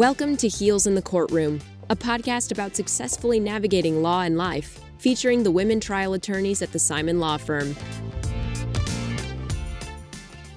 Welcome to Heels in the Courtroom, a podcast about successfully navigating law and life, featuring the women trial attorneys at the Simon Law Firm.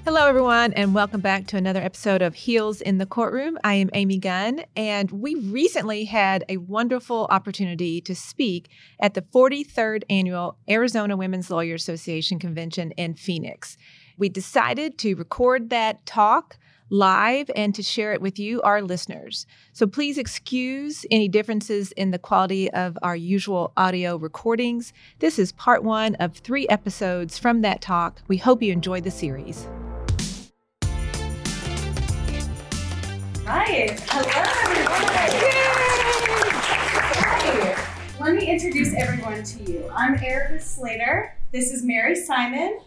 Hello, everyone, and welcome back to another episode of Heels in the Courtroom. I am Amy Gunn, and we recently had a wonderful opportunity to speak at the 43rd Annual Arizona Women's Lawyer Association Convention in Phoenix. We decided to record that talk live and to share it with you, our listeners. So please excuse any differences in the quality of our usual audio recordings. This is part one of three episodes from that talk. We hope you enjoy the series. Hi. Hello, everyone. Hi. Let me introduce everyone to you. I'm Erica Slater. This is Mary Simon,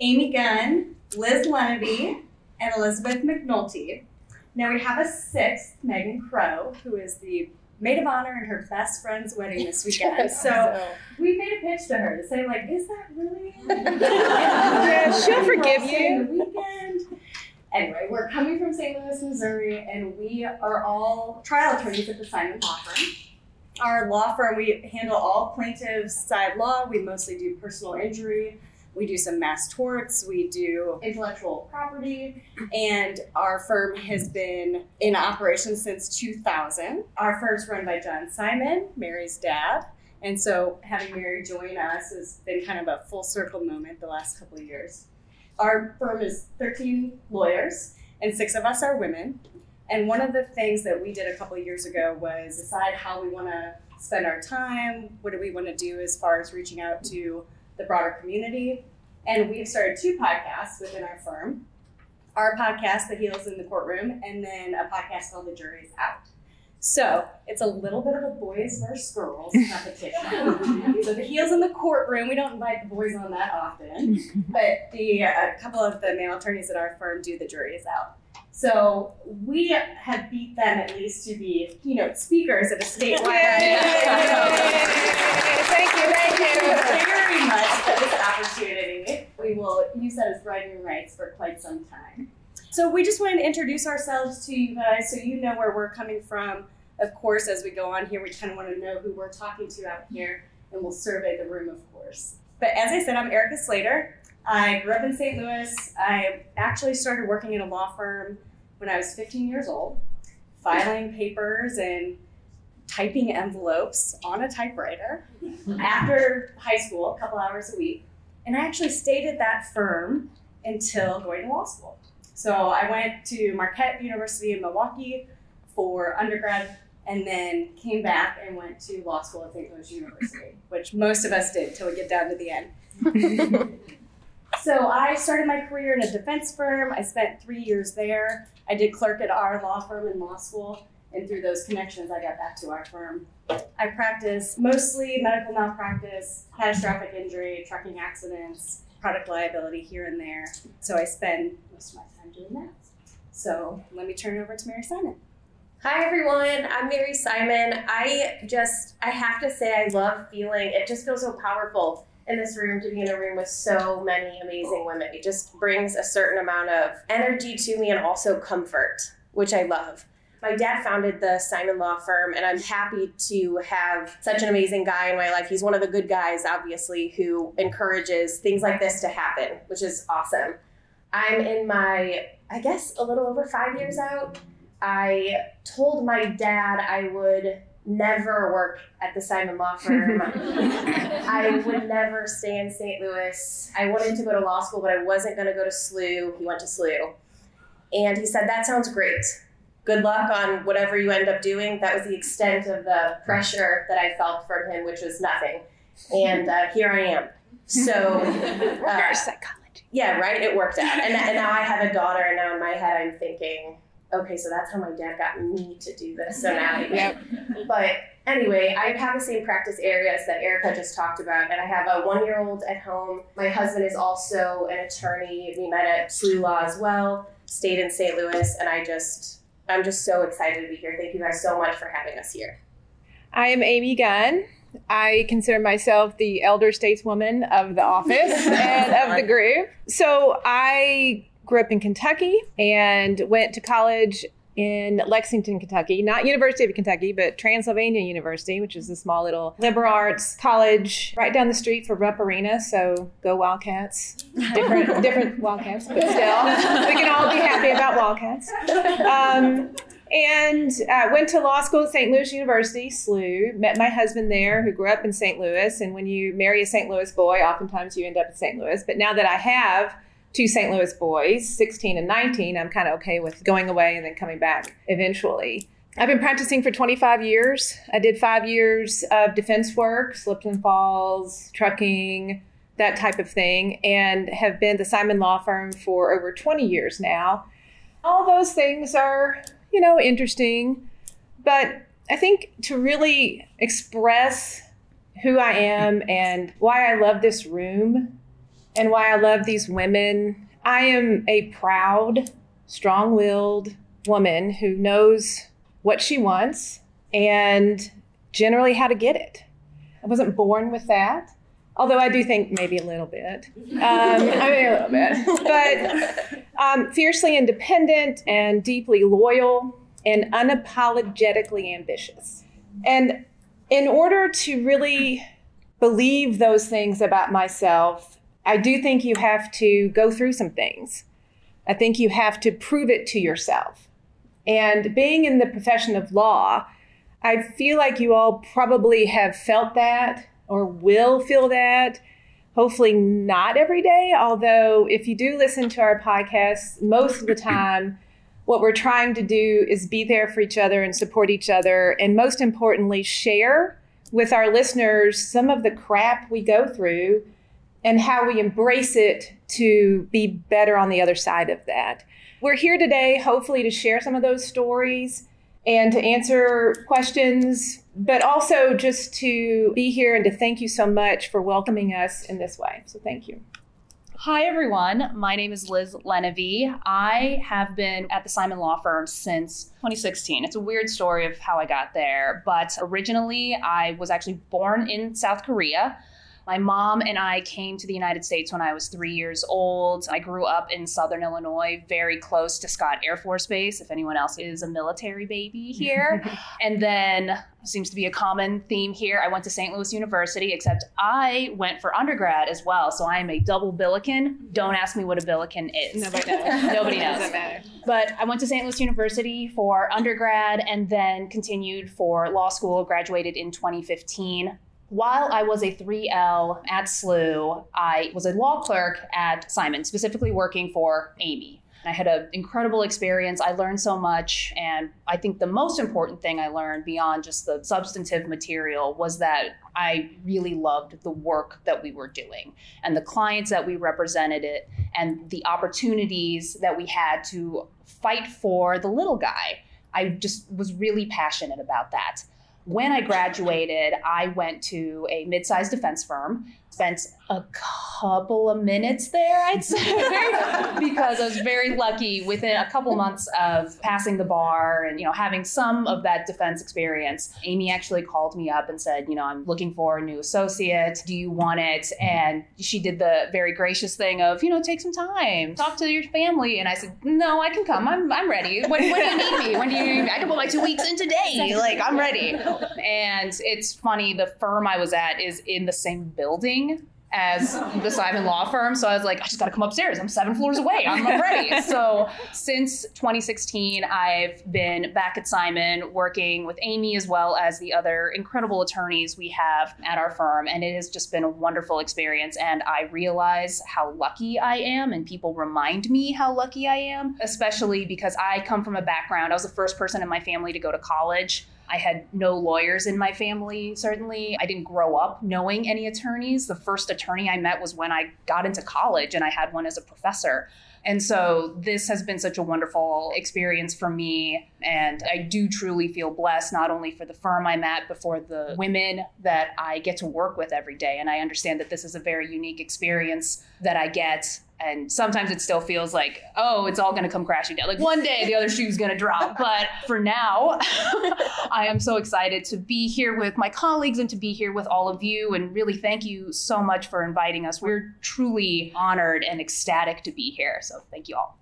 Amy Gunn, Liz Leneby, and Elizabeth McNulty. Now we have a sixth, Megan Crow, who is the maid of honor in her best friend's wedding this weekend. So oh. we made a pitch to her to say, like, is that really? Yeah, she'll forgive you. The weekend. Anyway, we're coming from St. Louis, Missouri, and we are all trial attorneys at the Simon Law Firm. Our law firm, we handle all plaintiffs' side law. We mostly do personal injury. We do some mass torts. We do intellectual property. And our firm has been in operation since 2000. Our firm's run by John Simon, Mary's dad. And so having Mary join us has been kind of a full circle moment the last couple of years. Our firm is 13 lawyers, and six of us are women. And one of the things that we did a couple of years ago was decide how we want to spend our time. What do we want to do as far as reaching out to the broader community? And we've started two podcasts within our firm our podcast, The Heels in the Courtroom, and then a podcast called The Jury's Out. So it's a little bit of a boys versus girls competition. so the heels in the courtroom, we don't invite the boys on that often, but the uh, a couple of the male attorneys at our firm do the jury is out. So we have beat them at least to be keynote speakers at a statewide. Thank you, thank you. Very much for this opportunity. We will use that as bragging rights for quite some time. So we just wanted to introduce ourselves to you guys so you know where we're coming from. Of course, as we go on here, we kind of want to know who we're talking to out here, and we'll survey the room, of course. But as I said, I'm Erica Slater. I grew up in St. Louis. I actually started working in a law firm when I was 15 years old, filing papers and typing envelopes on a typewriter after high school, a couple hours a week. And I actually stayed at that firm until going to law school. So I went to Marquette University in Milwaukee for undergrad and then came back and went to law school at St. Louis University, which most of us did till we get down to the end. so I started my career in a defense firm. I spent three years there. I did clerk at our law firm in law school, and through those connections, I got back to our firm. I practice mostly medical malpractice, catastrophic injury, trucking accidents, product liability here and there. So I spend most of my time doing that. So let me turn it over to Mary Simon. Hi everyone, I'm Mary Simon. I just, I have to say, I love feeling, it just feels so powerful in this room to be in a room with so many amazing women. It just brings a certain amount of energy to me and also comfort, which I love. My dad founded the Simon Law Firm, and I'm happy to have such an amazing guy in my life. He's one of the good guys, obviously, who encourages things like this to happen, which is awesome. I'm in my, I guess, a little over five years out. I told my dad I would never work at the Simon Law Firm. I would never stay in St. Louis. I wanted to go to law school, but I wasn't going to go to SLU. He went to SLU. And he said, That sounds great. Good luck on whatever you end up doing. That was the extent of the pressure that I felt from him, which was nothing. And uh, here I am. So, uh, psychology. yeah, right. It worked out, and, and now I have a daughter, and now in my head I'm thinking, okay, so that's how my dad got mm-hmm. me to do this. So now, Yep. but anyway, I have the same practice areas that Erica just talked about, and I have a one-year-old at home. My husband is also an attorney. We met at SLU Law as well. Stayed in St. Louis, and I just, I'm just so excited to be here. Thank you guys so much for having us here. I am Amy Gunn. I consider myself the elder stateswoman of the office and of the group. So I grew up in Kentucky and went to college in Lexington, Kentucky. Not University of Kentucky, but Transylvania University, which is a small little liberal arts college right down the street from Rupp Arena. So go Wildcats. Different, different Wildcats, but still, we can all be happy about Wildcats. Um, and uh, went to law school at St. Louis University, SLU. Met my husband there, who grew up in St. Louis. And when you marry a St. Louis boy, oftentimes you end up in St. Louis. But now that I have two St. Louis boys, 16 and 19, I'm kind of okay with going away and then coming back eventually. I've been practicing for 25 years. I did five years of defense work, slips and falls, trucking, that type of thing, and have been the Simon Law Firm for over 20 years now. All those things are you know, interesting. But I think to really express who I am and why I love this room and why I love these women, I am a proud, strong willed woman who knows what she wants and generally how to get it. I wasn't born with that. Although I do think maybe a little bit. Um, I mean, a little bit. But um, fiercely independent and deeply loyal and unapologetically ambitious. And in order to really believe those things about myself, I do think you have to go through some things. I think you have to prove it to yourself. And being in the profession of law, I feel like you all probably have felt that or will feel that. Hopefully, not every day, although, if you do listen to our podcast, most of the time, what we're trying to do is be there for each other and support each other. And most importantly, share with our listeners some of the crap we go through and how we embrace it to be better on the other side of that. We're here today, hopefully, to share some of those stories and to answer questions, but also just to be here and to thank you so much for welcoming us in this way. So, thank you. Hi, everyone. My name is Liz Lenevy. I have been at the Simon Law Firm since 2016. It's a weird story of how I got there, but originally I was actually born in South Korea. My mom and I came to the United States when I was three years old. I grew up in Southern Illinois, very close to Scott Air Force Base, if anyone else is a military baby here. and then, seems to be a common theme here, I went to St. Louis University, except I went for undergrad as well. So I am a double Billiken. Don't ask me what a Billiken is. Nobody knows. Nobody knows. Doesn't matter. But I went to St. Louis University for undergrad and then continued for law school, graduated in 2015 while I was a 3L at SLU, I was a law clerk at Simon, specifically working for Amy. I had an incredible experience. I learned so much. And I think the most important thing I learned beyond just the substantive material was that I really loved the work that we were doing and the clients that we represented it and the opportunities that we had to fight for the little guy. I just was really passionate about that. When I graduated, I went to a mid sized defense firm, spent a couple of minutes there, I'd say, because I was very lucky within a couple months of passing the bar and, you know, having some of that defense experience. Amy actually called me up and said, you know, I'm looking for a new associate. Do you want it? And she did the very gracious thing of, you know, take some time, talk to your family. And I said, no, I can come. I'm, I'm ready. When, when do you need me? When do you, I can put my two weeks in today. Like, I'm ready. And it's funny, the firm I was at is in the same building as the Simon Law Firm. So I was like, I just got to come upstairs. I'm seven floors away. I'm ready. so since 2016, I've been back at Simon working with Amy as well as the other incredible attorneys we have at our firm. And it has just been a wonderful experience. And I realize how lucky I am, and people remind me how lucky I am, especially because I come from a background, I was the first person in my family to go to college. I had no lawyers in my family, certainly. I didn't grow up knowing any attorneys. The first attorney I met was when I got into college and I had one as a professor. And so this has been such a wonderful experience for me. And I do truly feel blessed, not only for the firm I'm at, but for the women that I get to work with every day. And I understand that this is a very unique experience that I get and sometimes it still feels like oh it's all going to come crashing down like one day the other shoe's going to drop but for now i am so excited to be here with my colleagues and to be here with all of you and really thank you so much for inviting us we're truly honored and ecstatic to be here so thank you all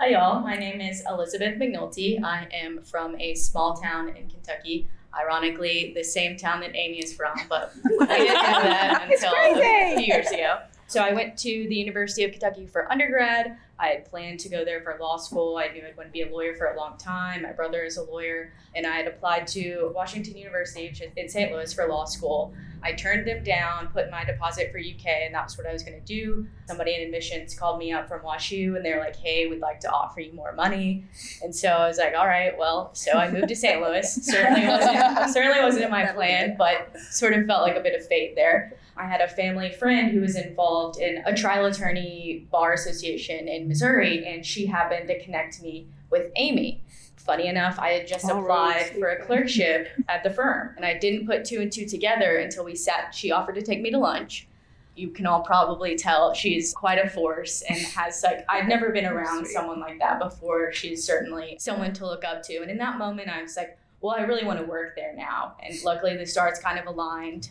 Hi, y'all. My name is Elizabeth McNulty. I am from a small town in Kentucky. Ironically, the same town that Amy is from, but we didn't know that until a few years ago. So I went to the University of Kentucky for undergrad. I had planned to go there for law school. I knew I'd want to be a lawyer for a long time. My brother is a lawyer, and I had applied to Washington University, in St. Louis, for law school. I turned them down, put my deposit for UK, and that's what I was going to do. Somebody in admissions called me up from WashU, and they're like, "Hey, we'd like to offer you more money." And so I was like, "All right, well." So I moved to St. Louis. certainly wasn't certainly wasn't in my plan, but sort of felt like a bit of fate there. I had a family friend who was involved in a trial attorney bar association in Missouri, and she happened to connect me with Amy. Funny enough, I had just All applied right. for a clerkship at the firm, and I didn't put two and two together until we sat. She offered to take me to lunch. You can all probably tell she's quite a force and has like I've never been around someone like that before. She's certainly someone to look up to. And in that moment, I was like, well, I really want to work there now. And luckily, the stars kind of aligned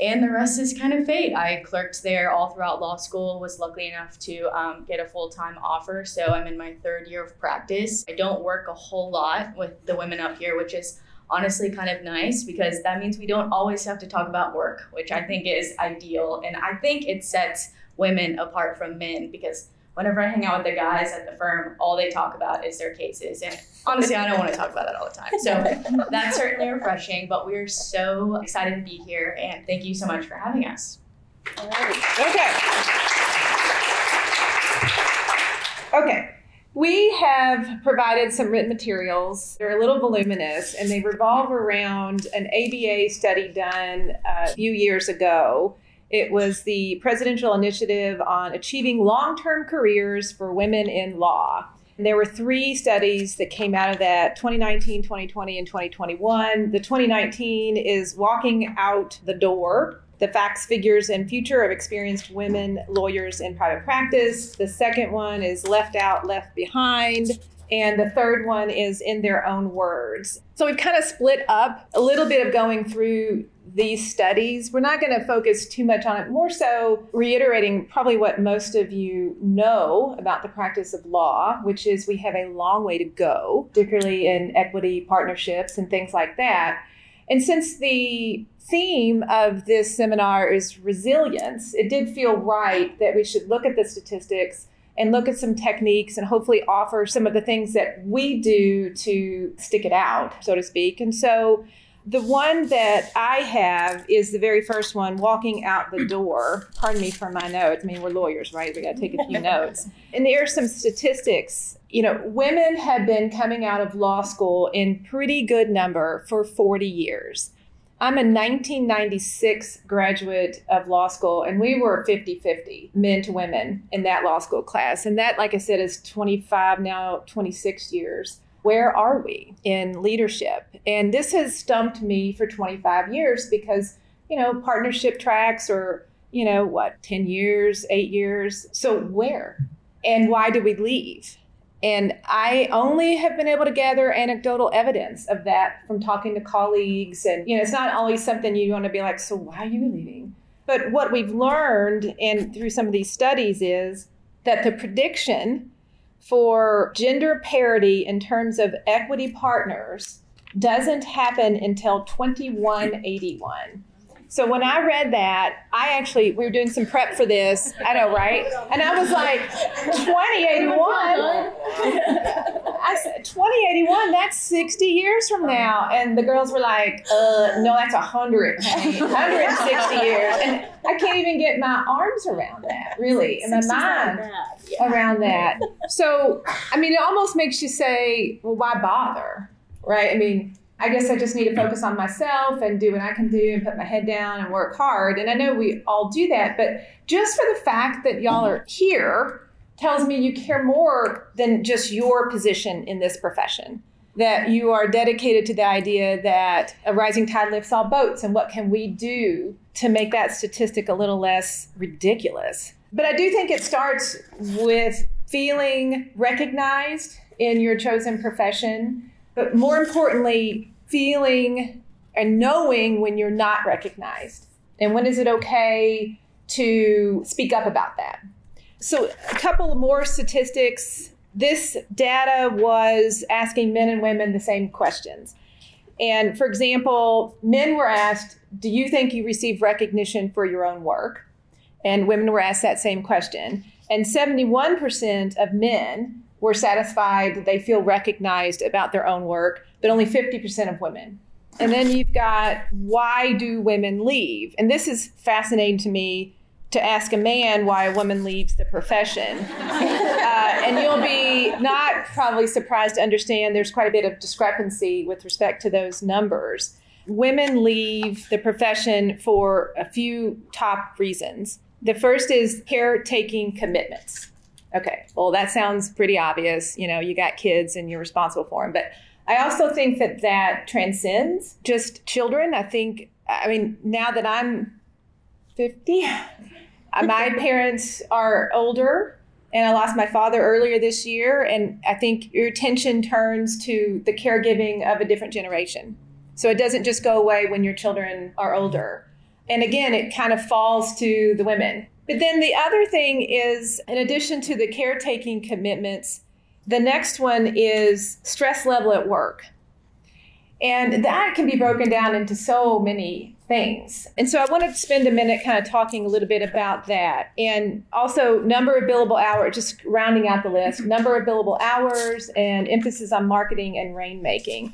and the rest is kind of fate. I clerked there all throughout law school, was lucky enough to um, get a full time offer. So I'm in my third year of practice. I don't work a whole lot with the women up here, which is honestly kind of nice because that means we don't always have to talk about work, which I think is ideal. And I think it sets women apart from men because whenever I hang out with the guys at the firm, all they talk about is their cases. And honestly, I don't want to talk about that all the time. So that's certainly refreshing, but we're so excited to be here and thank you so much for having us. All right. Okay. Okay. We have provided some written materials. They're a little voluminous and they revolve around an ABA study done uh, a few years ago. It was the Presidential Initiative on Achieving Long Term Careers for Women in Law. And there were three studies that came out of that 2019, 2020, and 2021. The 2019 is Walking Out the Door the facts, figures, and future of experienced women lawyers in private practice. The second one is left out, left behind. And the third one is in their own words. So we've kind of split up a little bit of going through these studies. We're not going to focus too much on it, more so reiterating probably what most of you know about the practice of law, which is we have a long way to go, particularly in equity partnerships and things like that. And since the theme of this seminar is resilience, it did feel right that we should look at the statistics and look at some techniques and hopefully offer some of the things that we do to stick it out, so to speak. And so the one that I have is the very first one, walking out the door. Pardon me for my notes. I mean, we're lawyers, right? We got to take a few notes. And there are some statistics. You know, women have been coming out of law school in pretty good number for 40 years. I'm a 1996 graduate of law school, and we were 50 50 men to women in that law school class. And that, like I said, is 25, now 26 years. Where are we in leadership? And this has stumped me for 25 years because, you know, partnership tracks are, you know, what, 10 years, eight years? So where? And why do we leave? And I only have been able to gather anecdotal evidence of that from talking to colleagues. And, you know, it's not always something you want to be like, so why are you leaving? But what we've learned and through some of these studies is that the prediction for gender parity in terms of equity partners doesn't happen until 2181. So when I read that, I actually we were doing some prep for this. I know, right? And I was like, 2081. I said 2081. That's 60 years from now. And the girls were like, uh, no, that's 100, 160 years. And I can't even get my arms around that, really, in my mind around that. So, I mean, it almost makes you say, well, why bother? Right? I mean, I guess I just need to focus on myself and do what I can do and put my head down and work hard. And I know we all do that, but just for the fact that y'all are here tells me you care more than just your position in this profession. That you are dedicated to the idea that a rising tide lifts all boats, and what can we do to make that statistic a little less ridiculous? But I do think it starts with feeling recognized in your chosen profession, but more importantly, feeling and knowing when you're not recognized. And when is it okay to speak up about that? So, a couple more statistics this data was asking men and women the same questions. And for example, men were asked, Do you think you receive recognition for your own work? And women were asked that same question. And 71% of men were satisfied that they feel recognized about their own work, but only 50% of women. And then you've got why do women leave? And this is fascinating to me to ask a man why a woman leaves the profession. Uh, and you'll be not probably surprised to understand there's quite a bit of discrepancy with respect to those numbers. Women leave the profession for a few top reasons. The first is caretaking commitments. Okay, well, that sounds pretty obvious. You know, you got kids and you're responsible for them. But I also think that that transcends just children. I think, I mean, now that I'm 50, my parents are older and I lost my father earlier this year. And I think your attention turns to the caregiving of a different generation. So it doesn't just go away when your children are older. And again, it kind of falls to the women. But then the other thing is, in addition to the caretaking commitments, the next one is stress level at work. And that can be broken down into so many things. And so I wanted to spend a minute kind of talking a little bit about that. And also, number of billable hours, just rounding out the list, number of billable hours and emphasis on marketing and rainmaking.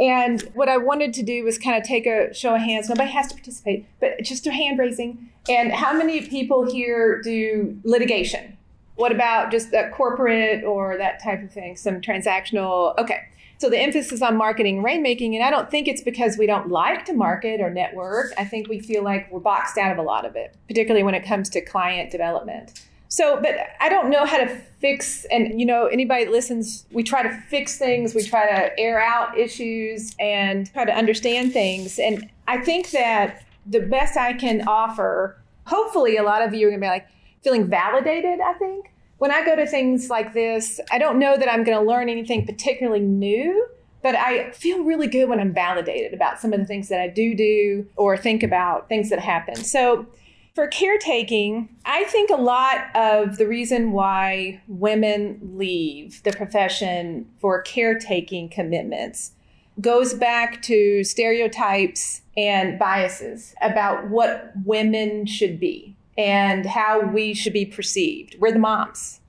And what I wanted to do was kind of take a show of hands. Nobody has to participate, but just a hand raising. And how many people here do litigation? What about just that corporate or that type of thing? Some transactional. Okay. So the emphasis on marketing rainmaking, and I don't think it's because we don't like to market or network. I think we feel like we're boxed out of a lot of it, particularly when it comes to client development. So, but I don't know how to fix, and you know, anybody that listens, we try to fix things, we try to air out issues and try to understand things. And I think that the best I can offer, hopefully, a lot of you are gonna be like feeling validated, I think when I go to things like this, I don't know that I'm going to learn anything particularly new, but I feel really good when I'm validated about some of the things that I do do or think about things that happen. So, for caretaking, I think a lot of the reason why women leave the profession for caretaking commitments goes back to stereotypes and biases about what women should be and how we should be perceived. We're the moms.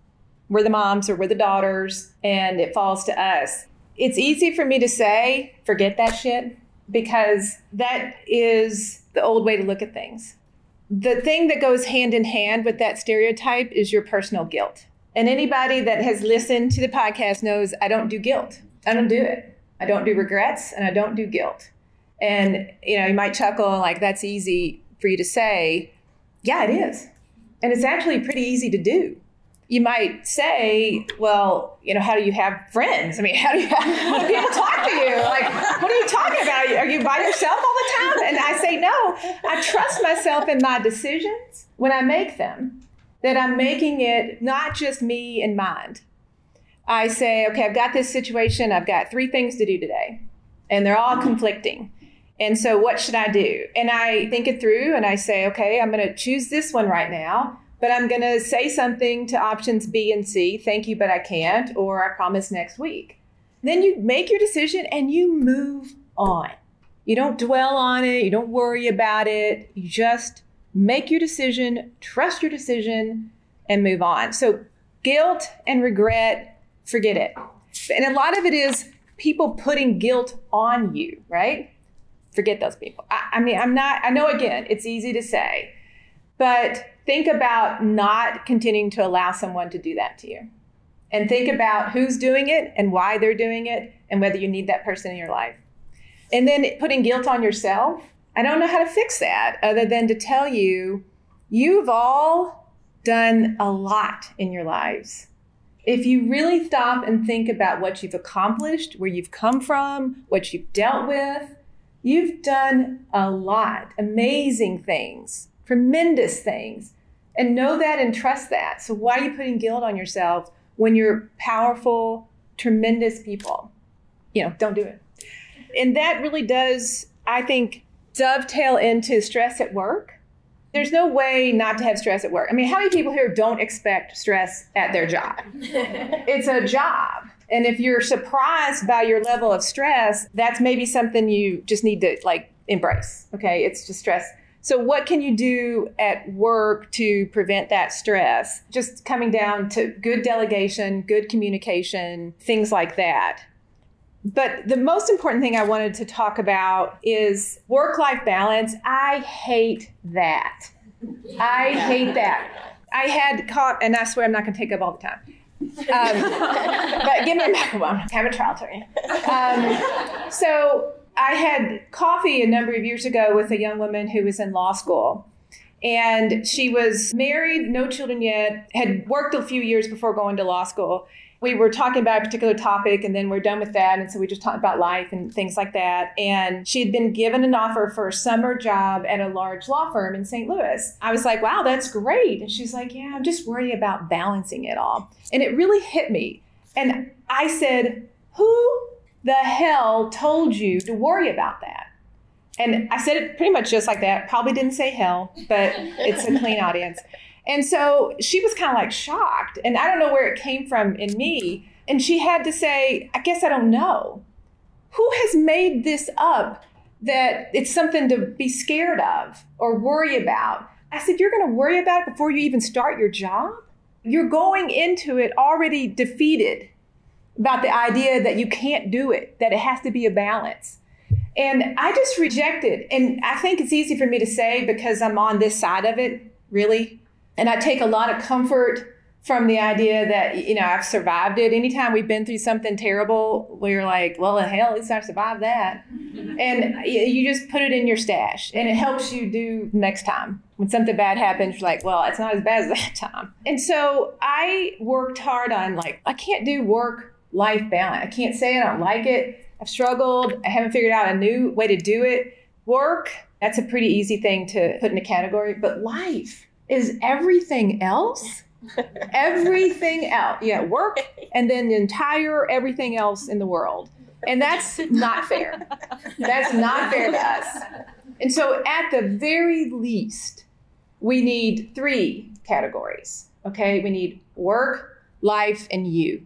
We're the moms or we're the daughters, and it falls to us. It's easy for me to say, forget that shit, because that is the old way to look at things. The thing that goes hand in hand with that stereotype is your personal guilt. And anybody that has listened to the podcast knows I don't do guilt. I don't do it. I don't do regrets and I don't do guilt. And you know, you might chuckle like that's easy for you to say, yeah, it is. And it's actually pretty easy to do. You might say, well, you know, how do you have friends? I mean, how do, you have, how do people talk to you? Like, what are you talking about? Are you by yourself all the time? And I say, no, I trust myself in my decisions when I make them, that I'm making it not just me in mind. I say, okay, I've got this situation, I've got three things to do today, and they're all conflicting. And so, what should I do? And I think it through and I say, okay, I'm going to choose this one right now, but I'm going to say something to options B and C. Thank you, but I can't, or I promise next week. Then you make your decision and you move on. You don't dwell on it, you don't worry about it. You just make your decision, trust your decision, and move on. So, guilt and regret, forget it. And a lot of it is people putting guilt on you, right? forget those people. I, I mean, I'm not, I know again, it's easy to say, but think about not continuing to allow someone to do that to you. And think about who's doing it and why they're doing it and whether you need that person in your life. And then putting guilt on yourself. I don't know how to fix that other than to tell you, you've all done a lot in your lives. If you really stop and think about what you've accomplished, where you've come from, what you've dealt with, You've done a lot, amazing things, tremendous things, and know that and trust that. So, why are you putting guilt on yourself when you're powerful, tremendous people? You know, don't do it. And that really does, I think, dovetail into stress at work. There's no way not to have stress at work. I mean, how many people here don't expect stress at their job? it's a job. And if you're surprised by your level of stress, that's maybe something you just need to like embrace. Okay. It's just stress. So, what can you do at work to prevent that stress? Just coming down to good delegation, good communication, things like that. But the most important thing I wanted to talk about is work life balance. I hate that. I hate that. I had caught, and I swear I'm not going to take up all the time. Um, but give me a microphone. Have a trial turn. Um, so I had coffee a number of years ago with a young woman who was in law school. And she was married, no children yet, had worked a few years before going to law school. We were talking about a particular topic and then we're done with that. And so we just talked about life and things like that. And she had been given an offer for a summer job at a large law firm in St. Louis. I was like, wow, that's great. And she's like, yeah, I'm just worried about balancing it all. And it really hit me. And I said, who the hell told you to worry about that? And I said it pretty much just like that. Probably didn't say hell, but it's a clean audience. And so she was kind of like shocked. And I don't know where it came from in me. And she had to say, I guess I don't know. Who has made this up that it's something to be scared of or worry about? I said, You're going to worry about it before you even start your job? You're going into it already defeated about the idea that you can't do it, that it has to be a balance. And I just rejected. And I think it's easy for me to say because I'm on this side of it, really. And I take a lot of comfort from the idea that, you know, I've survived it. Anytime we've been through something terrible, we're like, well, in hell, at least I survived that. and you just put it in your stash and it helps you do next time. When something bad happens, you're like, well, it's not as bad as that time. And so I worked hard on, like, I can't do work life balance. I can't say I don't like it. I've struggled. I haven't figured out a new way to do it. Work, that's a pretty easy thing to put in a category, but life is everything else. everything else. Yeah, work and then the entire everything else in the world. And that's not fair. That's not fair to us. And so, at the very least, we need three categories. Okay, we need work, life, and you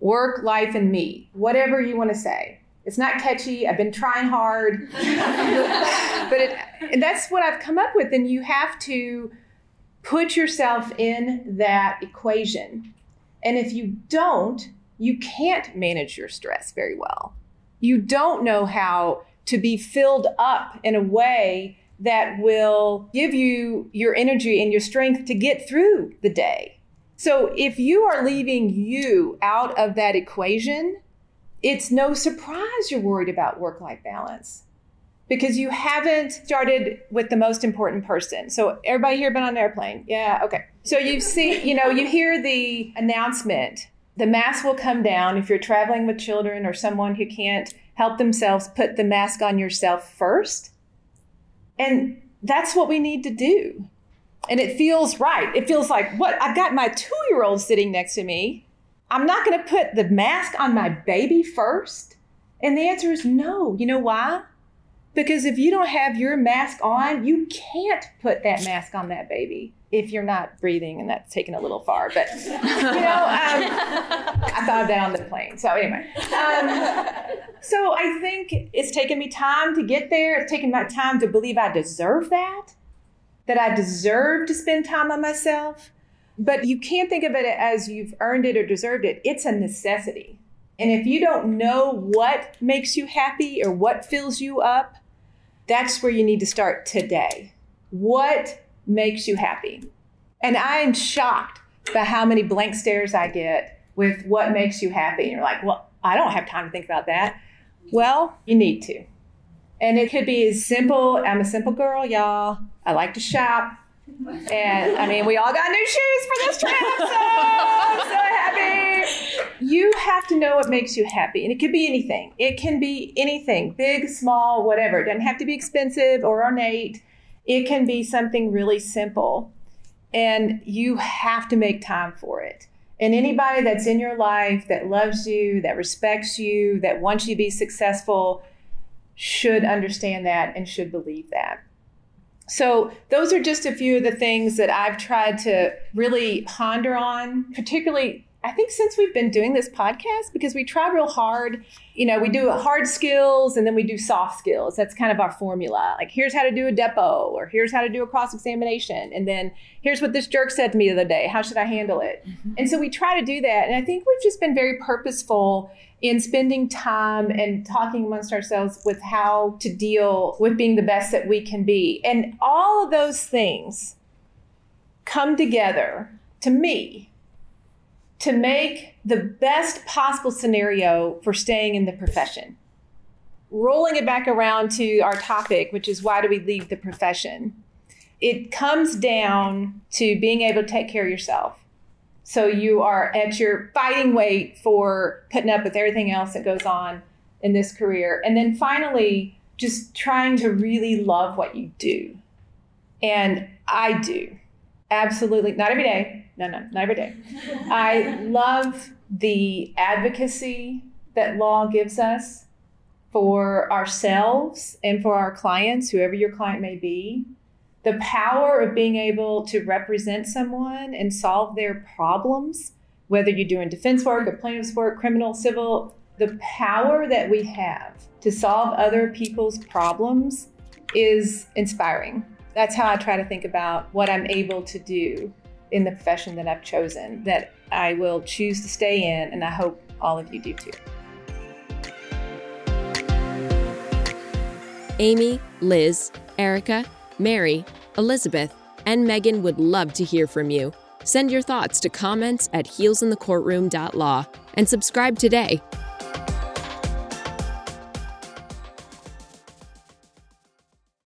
work, life, and me, whatever you want to say. It's not catchy. I've been trying hard, but it, that's what I've come up with. And you have to put yourself in that equation. And if you don't, you can't manage your stress very well. You don't know how to be filled up in a way that will give you your energy and your strength to get through the day. So if you are leaving you out of that equation, it's no surprise you're worried about work life balance because you haven't started with the most important person. So everybody here been on an airplane? Yeah, okay. So you've seen, you know, you hear the announcement. The mask will come down if you're traveling with children or someone who can't help themselves, put the mask on yourself first. And that's what we need to do and it feels right. It feels like, what? I've got my two year old sitting next to me. I'm not going to put the mask on my baby first. And the answer is no. You know why? Because if you don't have your mask on, you can't put that mask on that baby if you're not breathing, and that's taken a little far. But you know, um, I thought of that on the plane. So anyway, um, so I think it's taken me time to get there. It's taken my time to believe I deserve that that I deserve to spend time on myself. But you can't think of it as you've earned it or deserved it. It's a necessity. And if you don't know what makes you happy or what fills you up, that's where you need to start today. What makes you happy? And I am shocked by how many blank stares I get with what makes you happy. And you're like, well, I don't have time to think about that. Well, you need to. And it could be as simple I'm a simple girl, y'all. I like to shop. And I mean, we all got new shoes for this trip, so I'm so happy. You have to know what makes you happy, and it could be anything. It can be anything, big, small, whatever. It doesn't have to be expensive or ornate. It can be something really simple, and you have to make time for it. And anybody that's in your life that loves you, that respects you, that wants you to be successful, should understand that and should believe that. So, those are just a few of the things that I've tried to really ponder on, particularly I think since we've been doing this podcast, because we try real hard, you know, we do hard skills and then we do soft skills. That's kind of our formula. Like, here's how to do a depo, or here's how to do a cross examination. And then here's what this jerk said to me the other day. How should I handle it? Mm-hmm. And so we try to do that. And I think we've just been very purposeful in spending time and talking amongst ourselves with how to deal with being the best that we can be. And all of those things come together to me to make the best possible scenario for staying in the profession. Rolling it back around to our topic, which is why do we leave the profession? It comes down to being able to take care of yourself. So you are at your fighting weight for putting up with everything else that goes on in this career. And then finally, just trying to really love what you do. And I do. Absolutely. Not every day, no, no, not every day. I love the advocacy that law gives us for ourselves and for our clients, whoever your client may be. The power of being able to represent someone and solve their problems, whether you're doing defense work or plaintiff's work, criminal, civil, the power that we have to solve other people's problems is inspiring. That's how I try to think about what I'm able to do in the profession that I've chosen that I will choose to stay in, and I hope all of you do too. Amy, Liz, Erica, Mary, Elizabeth, and Megan would love to hear from you. Send your thoughts to comments at heelsinthecourtroom.law and subscribe today.